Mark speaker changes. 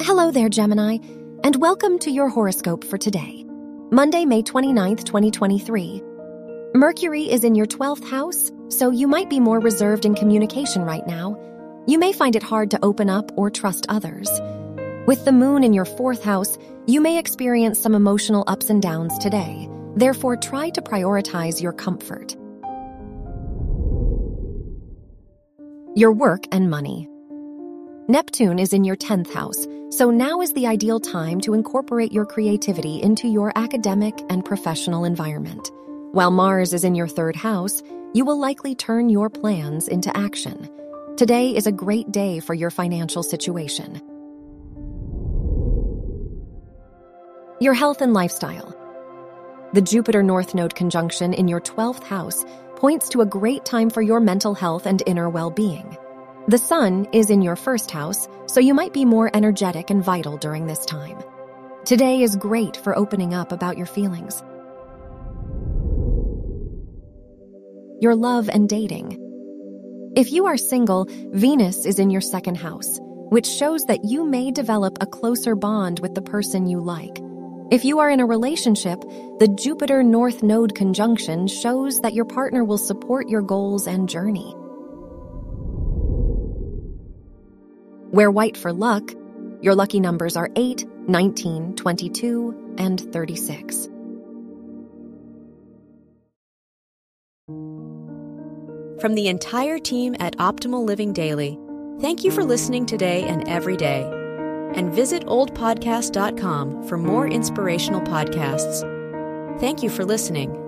Speaker 1: Hello there, Gemini, and welcome to your horoscope for today, Monday, May 29th, 2023. Mercury is in your 12th house, so you might be more reserved in communication right now. You may find it hard to open up or trust others. With the moon in your fourth house, you may experience some emotional ups and downs today. Therefore, try to prioritize your comfort. Your work and money. Neptune is in your 10th house, so now is the ideal time to incorporate your creativity into your academic and professional environment. While Mars is in your third house, you will likely turn your plans into action. Today is a great day for your financial situation. Your health and lifestyle. The Jupiter North Node conjunction in your 12th house points to a great time for your mental health and inner well being. The sun is in your first house, so you might be more energetic and vital during this time. Today is great for opening up about your feelings. Your love and dating. If you are single, Venus is in your second house, which shows that you may develop a closer bond with the person you like. If you are in a relationship, the Jupiter North Node conjunction shows that your partner will support your goals and journey. Wear white for luck. Your lucky numbers are 8, 19, 22, and 36.
Speaker 2: From the entire team at Optimal Living Daily, thank you for listening today and every day. And visit oldpodcast.com for more inspirational podcasts. Thank you for listening.